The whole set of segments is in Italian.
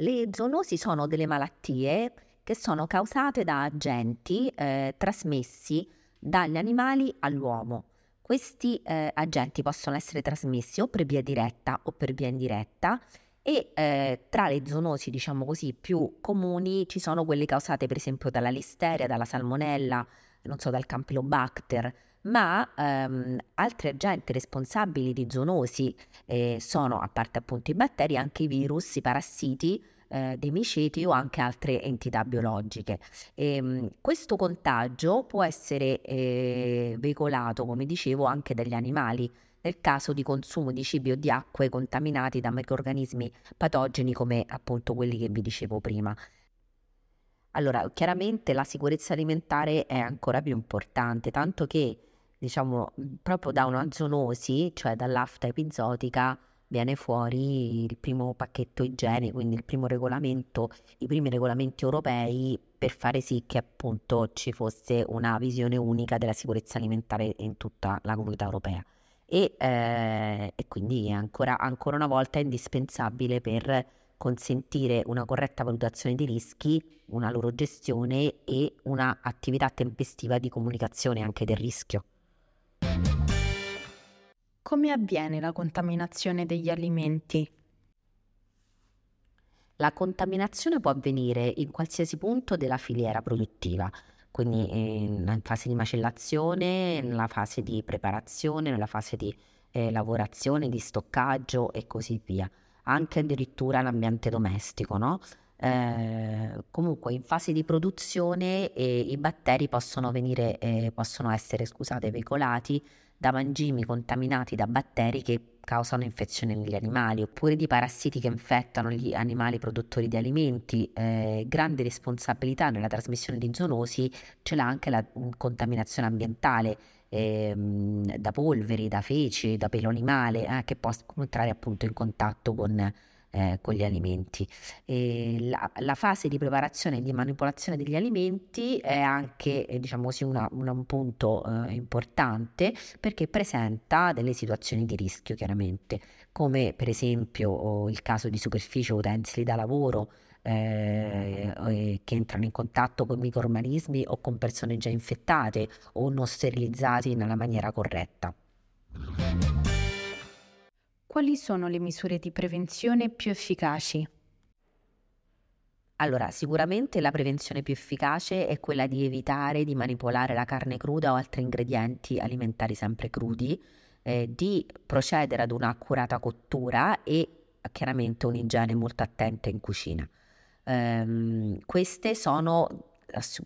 Le zoonosi sono delle malattie che sono causate da agenti eh, trasmessi dagli animali all'uomo. Questi eh, agenti possono essere trasmessi o per via diretta o per via indiretta e eh, tra le zoonosi, diciamo così, più comuni ci sono quelle causate per esempio dalla listeria, dalla salmonella, non so, dal campylobacter, ma ehm, altri agenti responsabili di zoonosi eh, sono, a parte appunto i batteri, anche i virus, i parassiti, eh, dei miceti o anche altre entità biologiche. E, ehm, questo contagio può essere eh, veicolato, come dicevo, anche dagli animali nel caso di consumo di cibi o di acque contaminati da microrganismi patogeni come appunto quelli che vi dicevo prima. Allora, chiaramente la sicurezza alimentare è ancora più importante, tanto che diciamo, proprio da una zoonosi, cioè dall'afta epizotica, viene fuori il primo pacchetto igiene, quindi il primo regolamento, i primi regolamenti europei per fare sì che appunto ci fosse una visione unica della sicurezza alimentare in tutta la comunità europea. E, eh, e quindi ancora, ancora una volta è indispensabile per consentire una corretta valutazione dei rischi, una loro gestione e un'attività tempestiva di comunicazione anche del rischio. Come avviene la contaminazione degli alimenti? La contaminazione può avvenire in qualsiasi punto della filiera produttiva, quindi in fase di macellazione, nella fase di preparazione, nella fase di eh, lavorazione, di stoccaggio e così via, anche addirittura l'ambiente domestico, no? Eh, comunque in fase di produzione eh, i batteri possono, venire, eh, possono essere scusate, veicolati da mangimi contaminati da batteri che causano infezioni negli animali, oppure di parassiti che infettano gli animali produttori di alimenti. Eh, grande responsabilità nella trasmissione di zoonosi ce l'ha anche la mm, contaminazione ambientale. Eh, da polveri, da feci, da pelo animale, eh, che possono entrare appunto in contatto con eh, con gli alimenti. La, la, fase di preparazione e di manipolazione degli alimenti è anche eh, diciamo così, una, una, un punto eh, importante perché presenta delle situazioni di rischio chiaramente, come per esempio il caso di superficie o utensili da lavoro. Eh, che entrano in contatto con microorganismi o con persone già infettate o non sterilizzati nella maniera corretta. Quali sono le misure di prevenzione più efficaci? Allora, sicuramente la prevenzione più efficace è quella di evitare di manipolare la carne cruda o altri ingredienti alimentari sempre crudi, eh, di procedere ad un'accurata cottura e chiaramente un'igiene molto attenta in cucina. Ehm, queste sono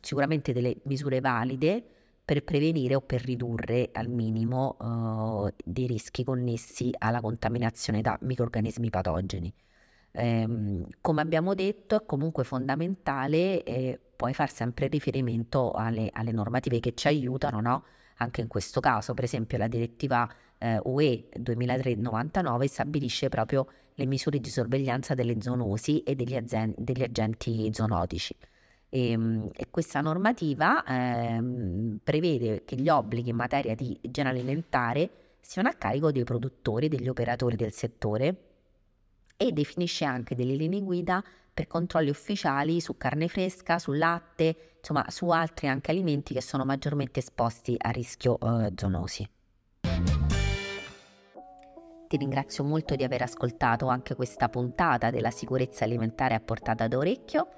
sicuramente delle misure valide per prevenire o per ridurre al minimo uh, dei rischi connessi alla contaminazione da microrganismi patogeni. Ehm, come abbiamo detto è comunque fondamentale eh, poi far sempre riferimento alle, alle, normative che ci aiutano, no? anche in questo caso, per esempio la direttiva eh, UE 2003-99 stabilisce proprio le misure di sorveglianza delle zoonosi e degli, azen- degli agenti zoonotici. E, ehm, e questa normativa eh, prevede che gli obblighi in materia di igiene alimentare siano a carico dei produttori e degli operatori del settore e definisce anche delle linee guida per controlli ufficiali su carne fresca, su latte, insomma su altri anche alimenti che sono maggiormente esposti a rischio eh, zoonosi. Ti ringrazio molto di aver ascoltato anche questa puntata della sicurezza alimentare a portata d'orecchio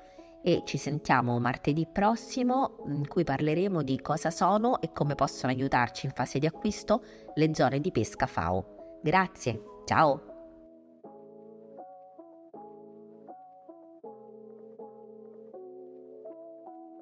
e ci sentiamo martedì prossimo in cui parleremo di cosa sono e come possono aiutarci in fase di acquisto le zone di pesca FAO. Grazie, ciao!